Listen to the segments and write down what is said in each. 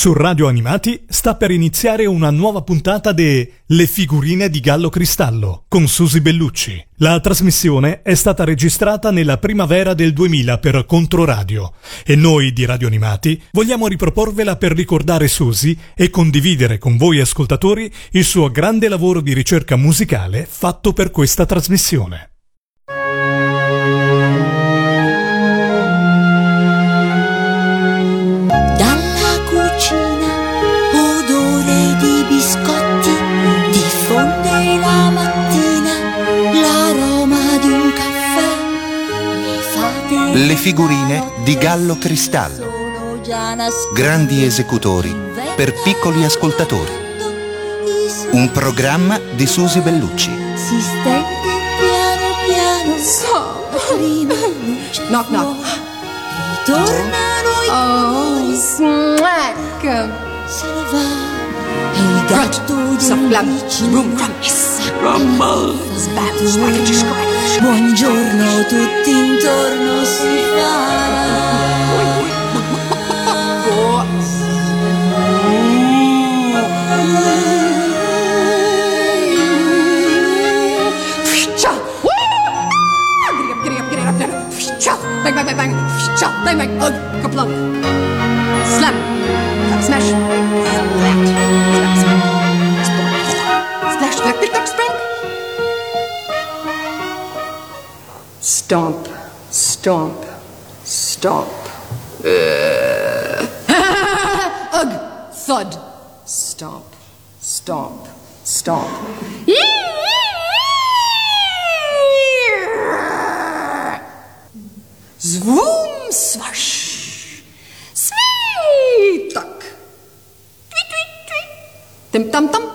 Su Radio Animati sta per iniziare una nuova puntata de Le figurine di Gallo Cristallo con Susi Bellucci. La trasmissione è stata registrata nella primavera del 2000 per Controradio e noi di Radio Animati vogliamo riproporvela per ricordare Susi e condividere con voi ascoltatori il suo grande lavoro di ricerca musicale fatto per questa trasmissione. Le figurine di Gallo Cristallo. Grandi esecutori per piccoli ascoltatori. Un programma di Susi Bellucci. Si stende piano piano. So. Prima luce. Knock knock. Ritornano i oh, smack. Se ne va. E il gatto del vicino. Rumble. Spam, smack, scratch. Buongiorno, tutti intorno si fa. Bang, bang, bang, bang. Bang, bang. Ugh. Kaplunk. Slam. Smash. Splat. Smash. Splash. Splash. Splash. Splash. Stomp, stomp, stomp. Uh. Ugh! Thud. Stomp, stomp, stomp. Zwoom, swash. Sweet tuck. Tweet, tweet, tweet. Tim, tam, tam,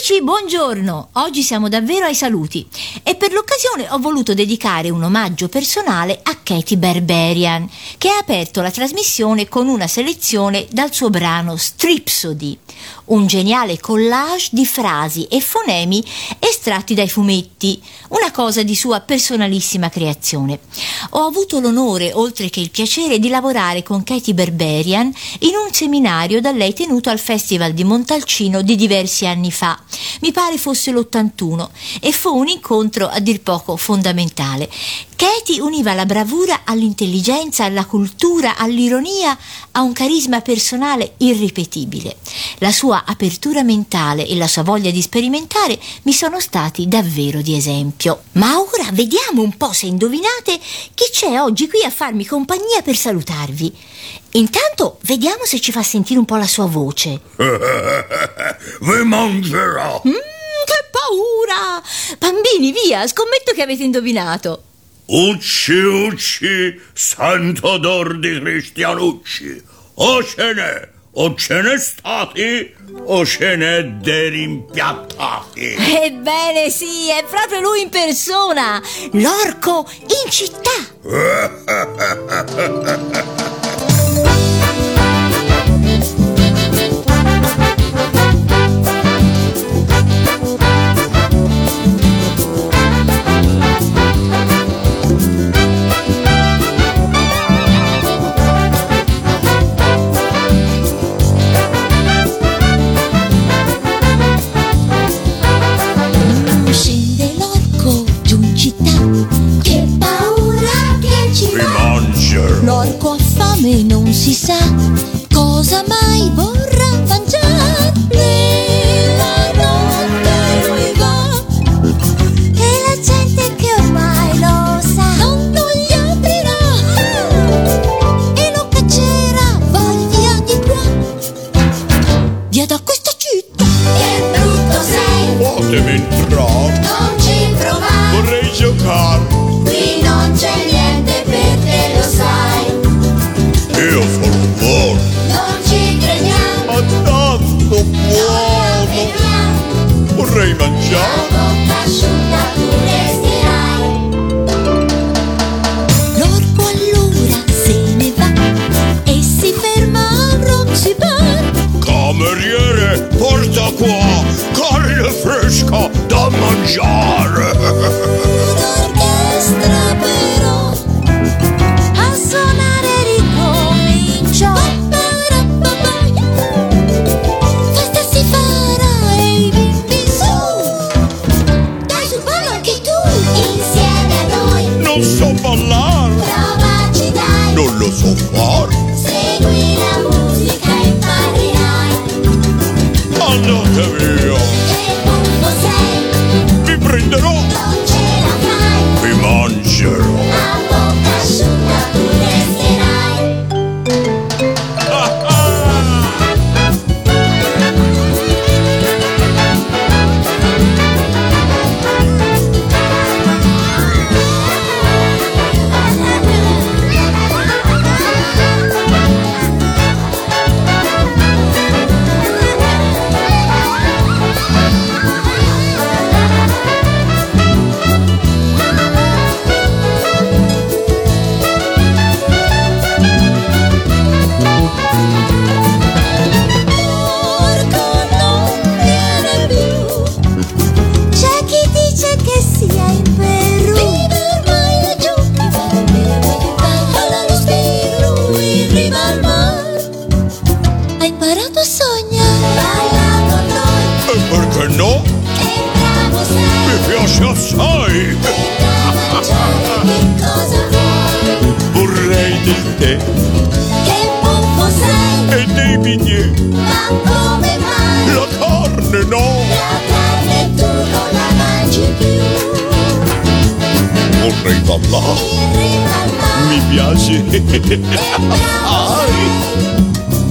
amici, buongiorno. Oggi siamo davvero ai saluti e per l'occasione ho voluto dedicare un omaggio personale a Katie Berberian, che ha aperto la trasmissione con una selezione dal suo brano Stripsody, un geniale collage di frasi e fonemi estratti dai fumetti, una cosa di sua personalissima creazione. Ho avuto l'onore, oltre che il piacere, di lavorare con Katie Berberian in un seminario da lei tenuto al Festival di Montalcino di diversi anni fa, mi pare fosse l'81, e fu un incontro a dir poco fondamentale. Katie univa la bravura all'intelligenza, alla cultura, all'ironia, a un carisma personale irripetibile. La sua apertura mentale e la sua voglia di sperimentare mi sono stati davvero di esempio. Ma ora vediamo un po' se indovinate chi c'è oggi qui a farmi compagnia per salutarvi. Intanto vediamo se ci fa sentire un po' la sua voce. Vi mangerò! Mm, che paura! Bambini, via, scommetto che avete indovinato. Ucci, ucci, santo d'or di Cristianucci. O ce n'è, o ce n'è stati, o ce n'è dei rimpiattati. Ebbene sì, è proprio lui in persona, l'orco in città. Non so ballar Provaci dai. Non lo so far Segui la musica e imparirai Andatevi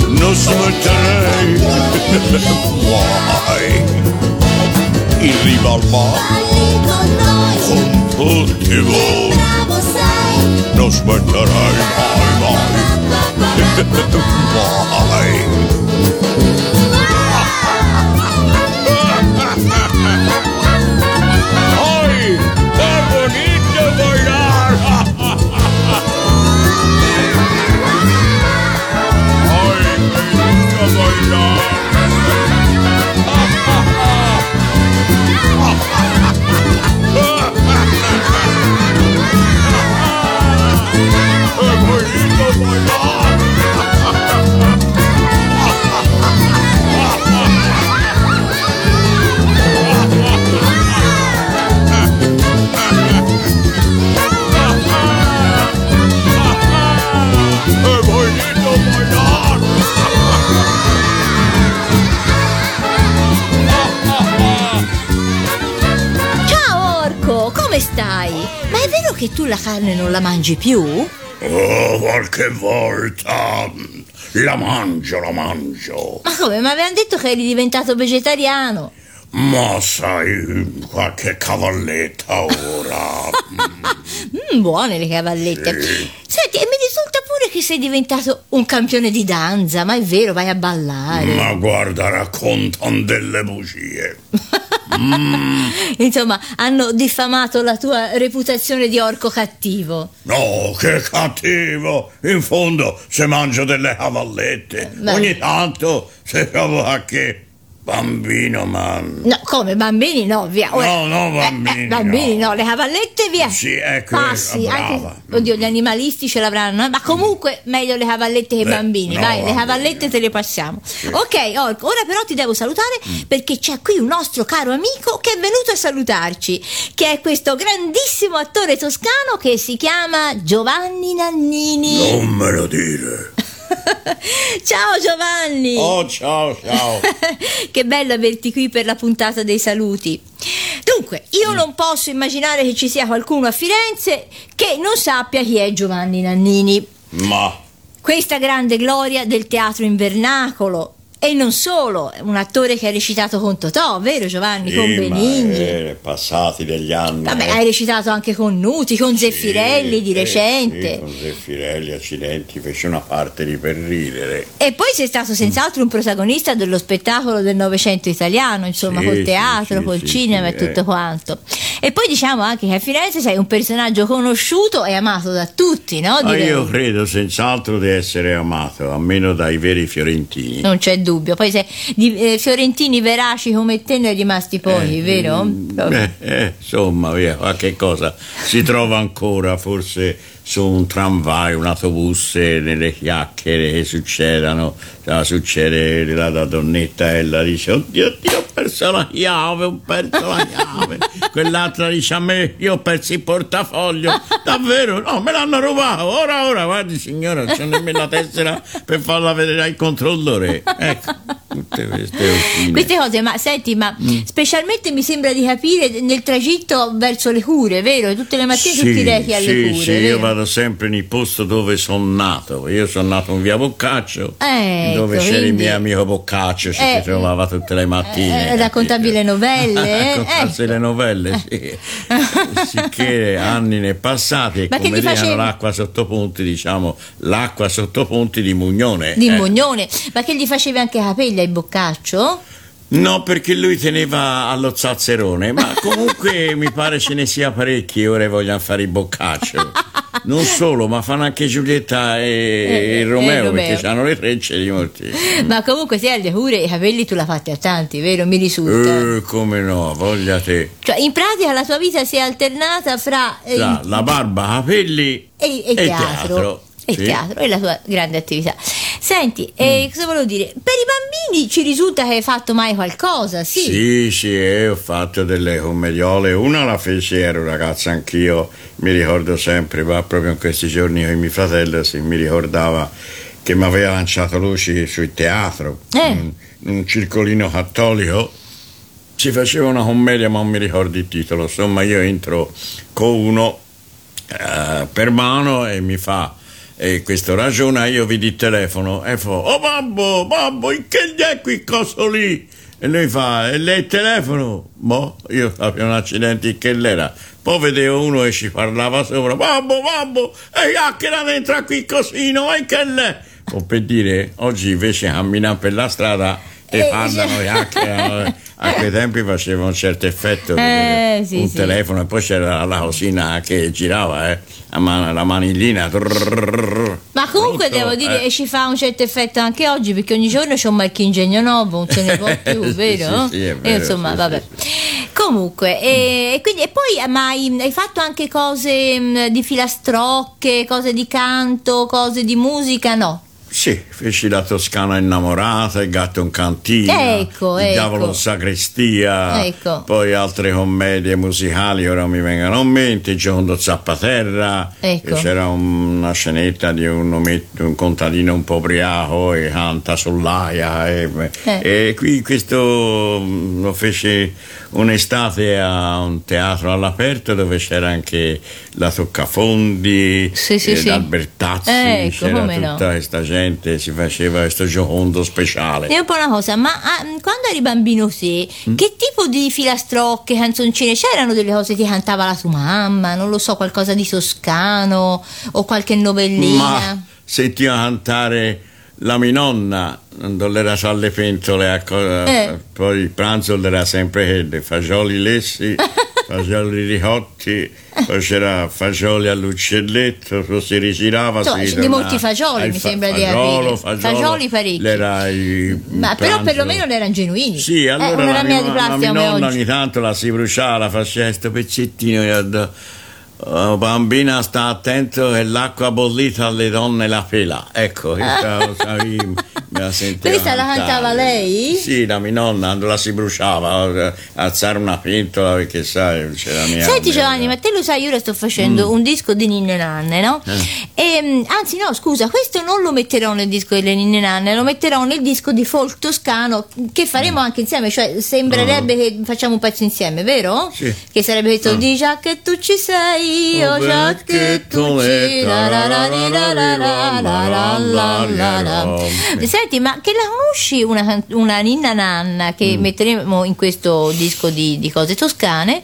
Non smetterei mai. In riva al mare con tutti voi. Non smetterei mai. Come stai? Ma è vero che tu la carne non la mangi più? Oh, qualche volta la mangio, la mangio. Ma come? Ma avevano detto che eri diventato vegetariano. Ma sai, qualche cavalletta ora. Mm, buone le cavallette. Senti, e mi risulta pure che sei diventato un campione di danza, ma è vero, vai a ballare. Ma guarda, raccontano delle bugie. Insomma, hanno diffamato la tua reputazione di orco cattivo. No, che cattivo! In fondo, se mangio delle cavallette, beh. ogni tanto se trovo qualche bambino, ma... No, come bambini no, via. No, no, bambini, Eh, eh, bambini no. no. le cavallette via. Sì, ecco, Ah, eh, sì, anche, oddio, gli animalisti ce l'avranno, eh, ma comunque meglio le cavallette che i bambini. no, Vai, le va cavallette te le passiamo. Ok, Orco, ora però ti devo salutare Mm. perché c'è qui un nostro caro amico che è venuto a salutarci, che è questo grandissimo attore toscano che si chiama Giovanni Nannini. Non me lo dire. Ciao Giovanni! Oh, ciao, ciao. che bello averti qui per la puntata dei saluti. Dunque, io non posso immaginare che ci sia qualcuno a Firenze che non sappia chi è Giovanni Nannini. Ma Questa grande gloria del teatro invernacolo. E non solo, un attore che ha recitato con Totò, vero Giovanni? con Sì, ma, Benigni. eh, passati degli anni. Vabbè, eh. hai recitato anche con Nuti, con Zeffirelli di Sì, recente. Sì, con Zeffirelli, accidenti, fece una parte di per ridere. E poi sei stato senz'altro un protagonista dello spettacolo del Novecento italiano, insomma, Sì, col sì, teatro, sì, col sì, cinema sì, e tutto eh. quanto. E poi diciamo anche che a Firenze sei un personaggio conosciuto e amato da tutti, no? Ma Direi. io credo senz'altro di essere amato, almeno dai veri fiorentini. Non c'è dubbio. Poi se di eh, fiorentini veraci come te ne è rimasti pochi, Eh, vero? mm, eh, eh, insomma, via, qualche cosa si trova ancora, forse su un tramvai, un autobus, e nelle chiacchiere che succedono, ah, succede la, la donnetta e la dice, oddio, oddio, ho perso la chiave, ho perso la chiave. Quell'altra dice a me, io ho perso il portafoglio. Davvero? No, me l'hanno rubato. Ora, ora, guardi signora, c'è nemmeno la tessera per farla vedere al controllore. Ecco, tutte queste. Queste cose, ma senti, ma Mm. specialmente mi sembra di capire nel tragitto verso le cure, vero? Tutte le mattine tu ti rechi alle sì, cure, sì, io vado sempre nel posto dove sono nato. Io sono nato in via Boccaccio, Ecco, dove c'era il quindi- mio amico Boccaccio, ci Eh, si trovava tutte le mattine. eh, raccontavi le novelle, eh? Raccontarsi Ecco. le novelle, sì. Sicché anni ne passati Ma che come dicono facevi? l'acqua sotto punti, diciamo l'acqua sotto punti di Mugnone. Di eh. Mognone, ma che gli facevi anche capelli ai boccaccio? No, perché lui teneva allo zazzerone, ma comunque mi pare ce ne sia parecchi ora vogliono fare il boccaccio. Non solo, ma fanno anche Giulietta e, Eh, e Romeo, eh, Romeo. perché hanno le trecce di molti. Ma comunque se alle cure i capelli tu l'hai fatti a tanti, vero? Mi risulta. Eh, come no, voglia te. Cioè, in pratica la tua vita si è alternata fra eh, Tra la barba, capelli e, e e teatro. E il sì. teatro è la tua grande attività. Senti, eh, Mm. cosa volevo dire? Per i bambini ci risulta che hai fatto mai qualcosa, sì? Sì, sì, eh, ho fatto delle commediole. Una la feci, ero ragazzo anch'io, mi ricordo sempre, ma proprio in questi giorni con mio fratello si mi ricordava che mi aveva lanciato luci sul teatro, Eh. in, in un circolino cattolico. Si faceva una commedia, ma non mi ricordo il titolo. Insomma, io entro con uno eh, per mano e mi fa e questo ragiona io vidi il telefono e fa oh babbo babbo in che gli è quel coso lì? E lui fa e lei il telefono? Boh io sapevo un accidente che l'era. Poi vedevo uno che ci parlava sopra babbo babbo e chiacchiera dentro a quel cosino e che l'è? O per dire oggi invece camminano per la strada e Eh, parlano sì. chiacchierano a quei tempi faceva un certo effetto Eh, sì, un sì. telefono e poi c'era la cosina che girava eh, la, man- la maniglina Ma comunque Pronto? devo dire Eh. che ci fa un certo effetto anche oggi perché ogni giorno c'è un marchingegno nuovo, non se ne può più, vero? sì, sì, E vero, insomma, vabbè. Comunque, e, quindi, e poi hai, hai fatto anche cose mh, di filastrocche, cose di canto, cose di musica? No. Sì, feci la Toscana innamorata, il gatto in cantina, Ecco, il ecco. diavolo in sacrestia, Ecco. poi altre commedie musicali, ora mi vengono in mente, Giocondo Zappaterra, Ecco. c'era un- una scenetta di un, un contadino un po' ubriaco e canta sull'aia e, Eh. e qui questo lo fece un'estate a un teatro all'aperto dove c'era anche la Toccafondi, Sì, sì, eh, sì. Albertazzi, Ecco, c'era come no. tutta questa gente, si faceva questo giocondo speciale. E un po' una cosa, ma ah, quando eri bambino te, Mm. che tipo di filastrocche, canzoncine, c'erano delle cose che cantava la tua mamma, non lo so, qualcosa di toscano o qualche novellina? Ma sentiva cantare la mia nonna, era alle pentole, a co- Eh. poi il pranzo era sempre quello, fagioli lessi, fagioli ricotti, poi c'era fagioli all'uccelletto, poi si rigirava, Insomma, si di molti fagioli, mi fa- sembra di fagiolo, capire. fagiolo, Fagioli parecchi. Ma però perlomeno erano genuini. Sì, Eh, allora non la, mia di la mia nonna oggi. ogni tanto la si bruciava, faceva questo pezzettino e "Oh, bambina sta attento che l'acqua bollita alle donne la pela. Ecco, questa cosa qui me la sentiva Questa la cantava lei? Sì, la mia nonna quando la si bruciava, alzare una pentola perché sai, c'era mia Senti Giovanni, ma te lo sai, io ora sto facendo un disco di Ninne Nanne, no? Mm. Eh. E, mm, anzi no, scusa, questo non lo metterò nel disco delle Ninne Nanne, lo metterò nel disco di folk toscano che faremo anche insieme, cioè sembrerebbe che facciamo un pezzo insieme, vero? Mm. Sì. Che sarebbe questo di già che tu ci sei, io già che tu Senti, ma che la conosci una, una ninna nanna che mm. metteremo in questo disco di, di cose toscane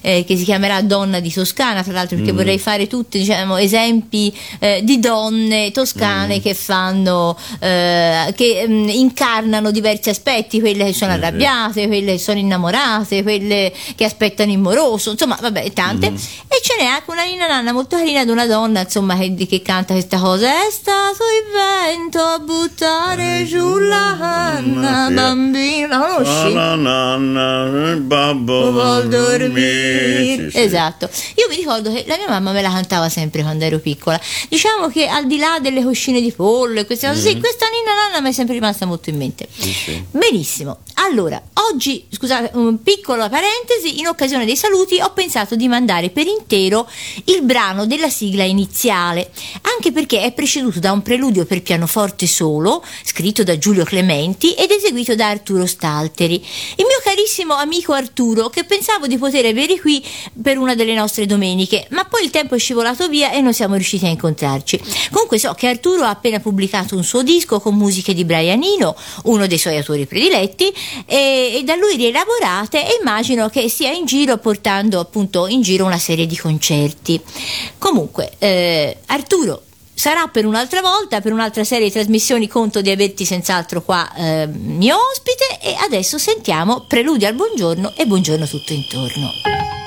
eh, che si chiamerà Donna di Toscana, tra l'altro perché mm. vorrei fare tutti diciamo, esempi eh, di donne toscane mm. che fanno eh, che mh, incarnano diversi aspetti, quelle che sono arrabbiate, quelle che sono innamorate, quelle che aspettano il moroso, insomma, vabbè, tante e ce n'è anche una ninna nanna molto carina di una donna, insomma, che, che canta questa cosa. È stato il vento a buttare buttare giù la canna, Sì. bambina, la conosci? La nanna, il babbo Vuol dormire. Sì, sì. Esatto. Io mi ricordo che la mia mamma me la cantava sempre quando ero piccola. Diciamo che al di là delle coscine di pollo e queste cose, sì, questa ninna nanna mi è sempre rimasta molto in mente. Mm. Benissimo. Allora, oggi, scusate, un piccola parentesi, in occasione dei saluti ho pensato di mandare per intero il brano della sigla iniziale, anche perché è preceduto da un preludio per pianoforte solo, scritto da Giulio Clementi ed eseguito da Arturo Stalteri. Il mio carissimo amico Arturo, che pensavo di poter avere qui per una delle nostre domeniche, ma poi il tempo è scivolato via e non siamo riusciti a incontrarci. Comunque so che Arturo ha appena pubblicato un suo disco con musiche di Brian Eno, uno dei suoi autori prediletti, e, e da lui rielaborate e immagino che sia in giro portando appunto in giro una serie di concerti. Comunque, eh, Arturo, sarà per un'altra volta, per un'altra serie di trasmissioni, conto di averti senz'altro qua eh, mio ospite e adesso sentiamo Preludio al buongiorno e buongiorno tutto intorno.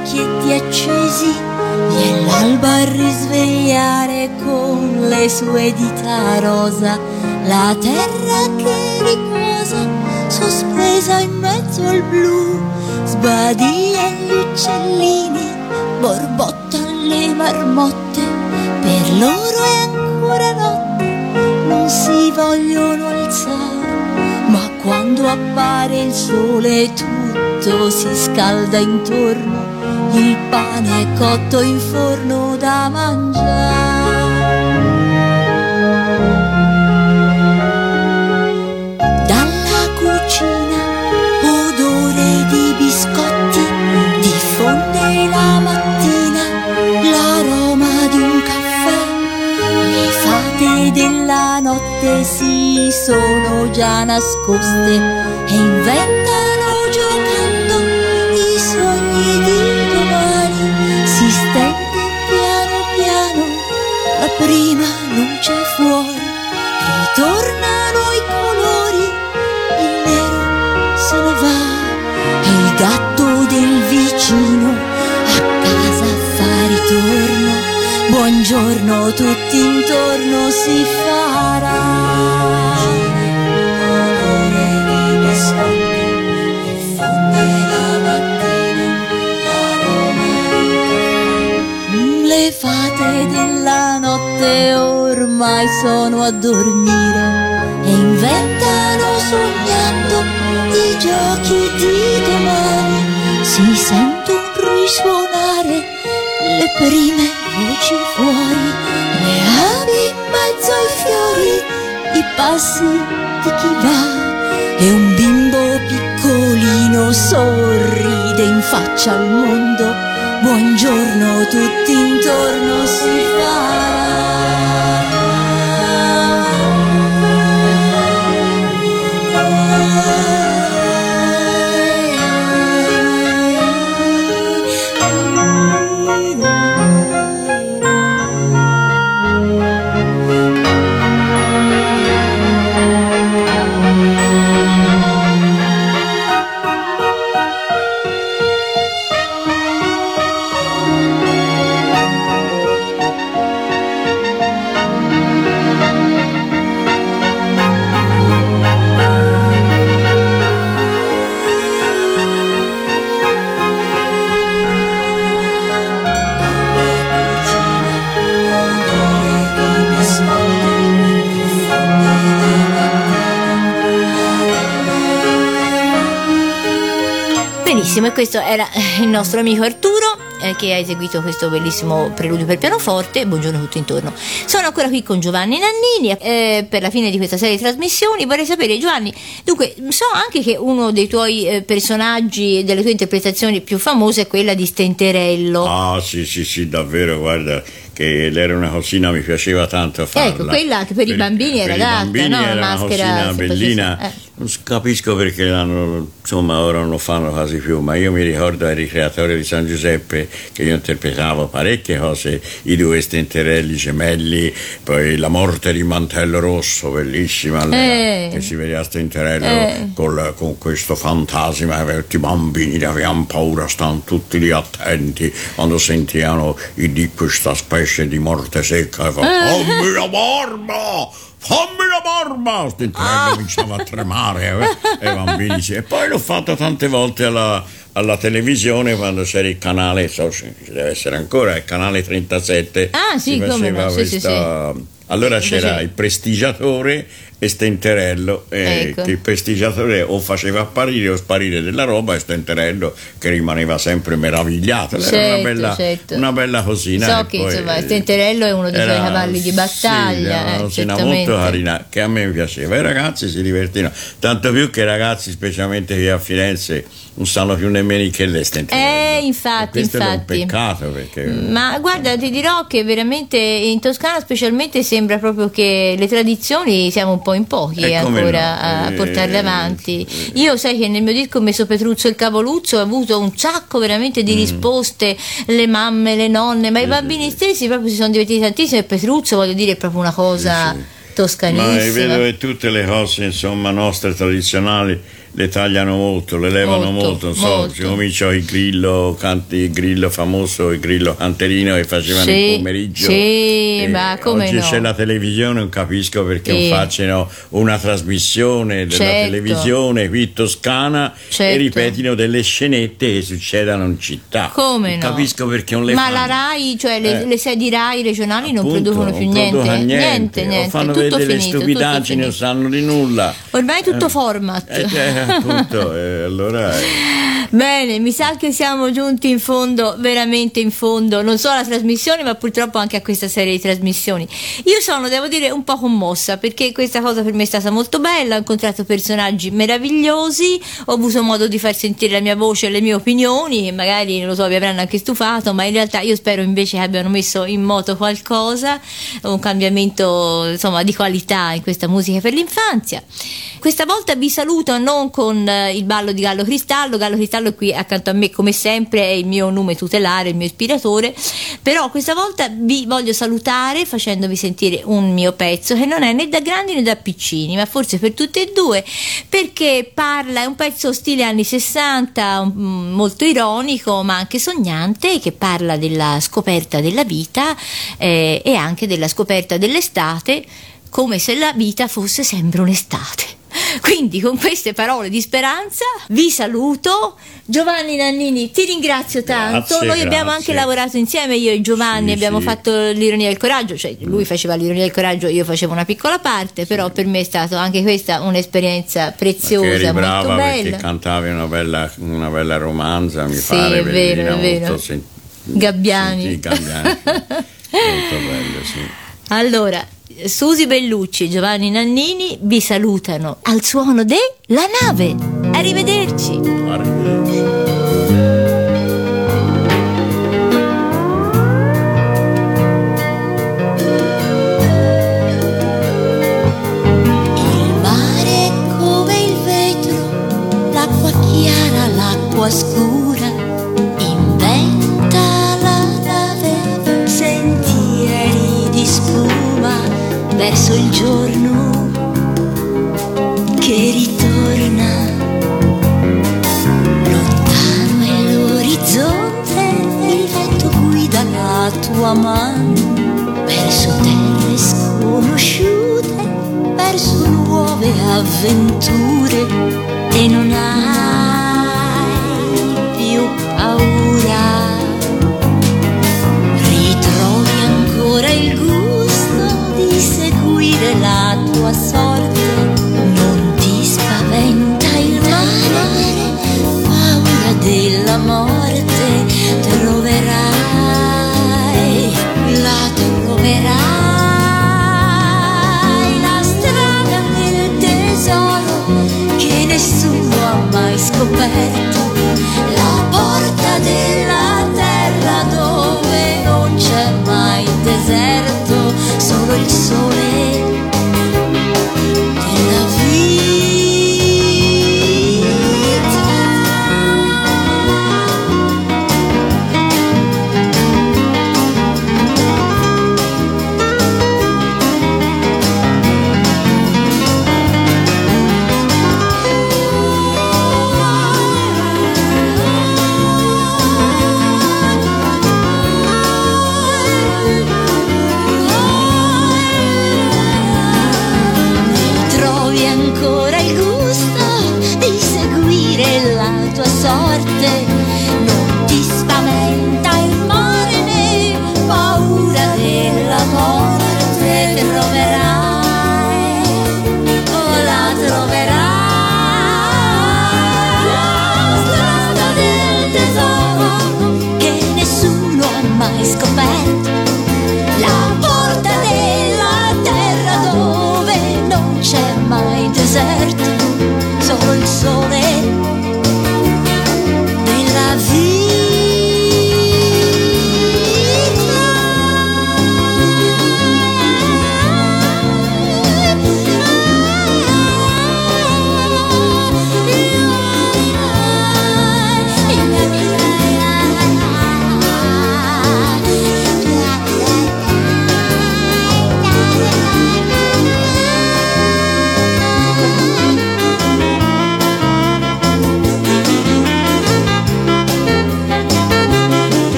Occhietti accesi, viene l'alba a risvegliare con le sue dita rosa la terra che riposa, sospesa in mezzo al blu, sbadia gli uccellini, borbottano le marmotte, per loro è ancora notte non si vogliono alzare, ma quando appare il sole tutto si scalda intorno, il pane è cotto in forno da mangiare. Dalla cucina odore di biscotti diffonde la mattina l'aroma di un caffè. Le fate della notte si sono già nascoste e inventano Buongiorno tutti intorno si farà. Le fate della notte ormai sono a dormire e inventano sognando i giochi di domani. Si sente un risuonare le prime voci fuori, le avi in mezzo ai fiori, i passi di chi va e un bimbo piccolino sorride in faccia al mondo. Buongiorno, tutti intorno questo era il nostro amico Arturo eh, che ha eseguito questo bellissimo preludio per pianoforte. Buongiorno a tutti intorno. Sono ancora qui con Giovanni Nannini eh, per la fine di questa serie di trasmissioni. Vorrei sapere, Giovanni, dunque, so anche che uno dei tuoi eh, personaggi, delle tue interpretazioni più famose è quella di Stenterello. Ah, sì, sì, sì, davvero, guarda, che era una cosina, mi piaceva tanto farla. Ecco, quella che per i bambini era per adatta, no? era una maschera se bellina. eh. Non capisco perché l'hanno, insomma, ora non lo fanno quasi più, ma io mi ricordo ai ricreatori di San Giuseppe che io interpretavo parecchie cose, i due stenterelli gemelli, poi la morte di Mantello Rosso, bellissima, Eh. che si vedeva Stenterello Eh. col- con questo fantasma, i bambini avevano paura, stavano tutti lì attenti quando sentivano di questa specie di morte secca e fa fammi la barba! Fammi la barba! Stenterello cominciava a tremare eh, e i bambini sì. E poi l'ho fatto tante volte alla, alla televisione quando c'era il canale, so, ci deve essere ancora, il canale 37. Ah, sì, si come no, faceva sì, sì, questa- Allora c'era il prestigiatore e Stenterello, eh, Ecco. che il prestigiatore o faceva apparire o sparire della roba e Stenterello che rimaneva sempre meravigliato. Era una, Certo, bella, certo. una bella cosina. So e che, poi, insomma, eh, Stenterello è uno dei suoi cavalli di sì, battaglia, era una eh, cosina certamente. molto carina che a me piaceva. I ragazzi si divertivano, tanto più che i ragazzi, specialmente qui a Firenze, non sanno più nemmeno che le Stenterello. Eh, infatti, infatti. è un peccato perché... Ma guarda, ti dirò che veramente in Toscana specialmente sembra proprio che le tradizioni siamo un po' in pochi Eh, come ancora no, a eh, portarle avanti. Io sai che nel mio disco ho messo Petruzzo e il Cavoluzzo, ho avuto un sacco veramente Mm. di risposte, le mamme, le nonne, ma i bambini stessi proprio si sono divertiti tantissimo e Petruzzo voglio dire è proprio una cosa Sì, sì. toscanissima. Ma io vedo che tutte le cose, insomma, nostre tradizionali le tagliano molto, le levano Molto, molto. Non so, molto. si comincia il grillo, canti, il grillo famoso, il grillo canterino che facevano Sì, il pomeriggio. sì, E ma come oggi no? c'è la televisione, non capisco perché Sì. non facciano una trasmissione della Certo. televisione qui toscana e Certo. ripetino delle scenette che succedano in città. Come non no? capisco perché non le Ma fanno. la RAI, cioè le, Eh. le sedi RAI regionali non Appunto, producono più non niente. niente, o niente, fanno tutto vedere le stupidaggini, non sanno di nulla. Ormai è tutto format. Eh, eh, appunto, eh, allora eh, Bene, mi sa che siamo giunti in fondo, veramente in fondo, non solo alla trasmissione, ma purtroppo anche a questa serie di trasmissioni. Io sono, devo dire, un po' commossa perché questa cosa per me è stata molto bella, ho incontrato personaggi meravigliosi, ho avuto modo di far sentire la mia voce e le mie opinioni, e magari non lo so, vi avranno anche stufato, ma in realtà io spero invece che abbiano messo in moto qualcosa, un cambiamento insomma di qualità in questa musica per l'infanzia. Questa volta vi saluto non con eh, il ballo di Gallo Cristallo, Gallo Cristallo è qui accanto a me come sempre, è il mio nome tutelare, il mio ispiratore, però questa volta vi voglio salutare facendovi sentire un mio pezzo che non è né da grandi né da piccini, ma forse per tutte e due, perché parla, è un pezzo stile anni 60, mm, molto ironico ma anche sognante, che parla della scoperta della vita eh, e anche della scoperta dell'estate, come se la vita fosse sempre un'estate. Quindi con queste parole di speranza vi saluto. Giovanni Nannini, ti ringrazio tanto. Grazie, Noi abbiamo grazie. anche lavorato insieme, io e Giovanni, Sì, abbiamo sì. fatto l'ironia del coraggio, cioè lui faceva l'ironia del coraggio, io facevo una piccola parte, però per me è stata anche questa un'esperienza che eri preziosa, brava molto perché bella. cantavi una bella, una bella romanza, mi pare, è vero, bellina, è vero. molto sen- Gabbiani. Sì, Gabbiani. molto bello, sì. Allora, Susi Bellucci, Giovanni Nannini vi salutano al suono de La nave. Arrivederci. Arrivederci. acqua scura scoperto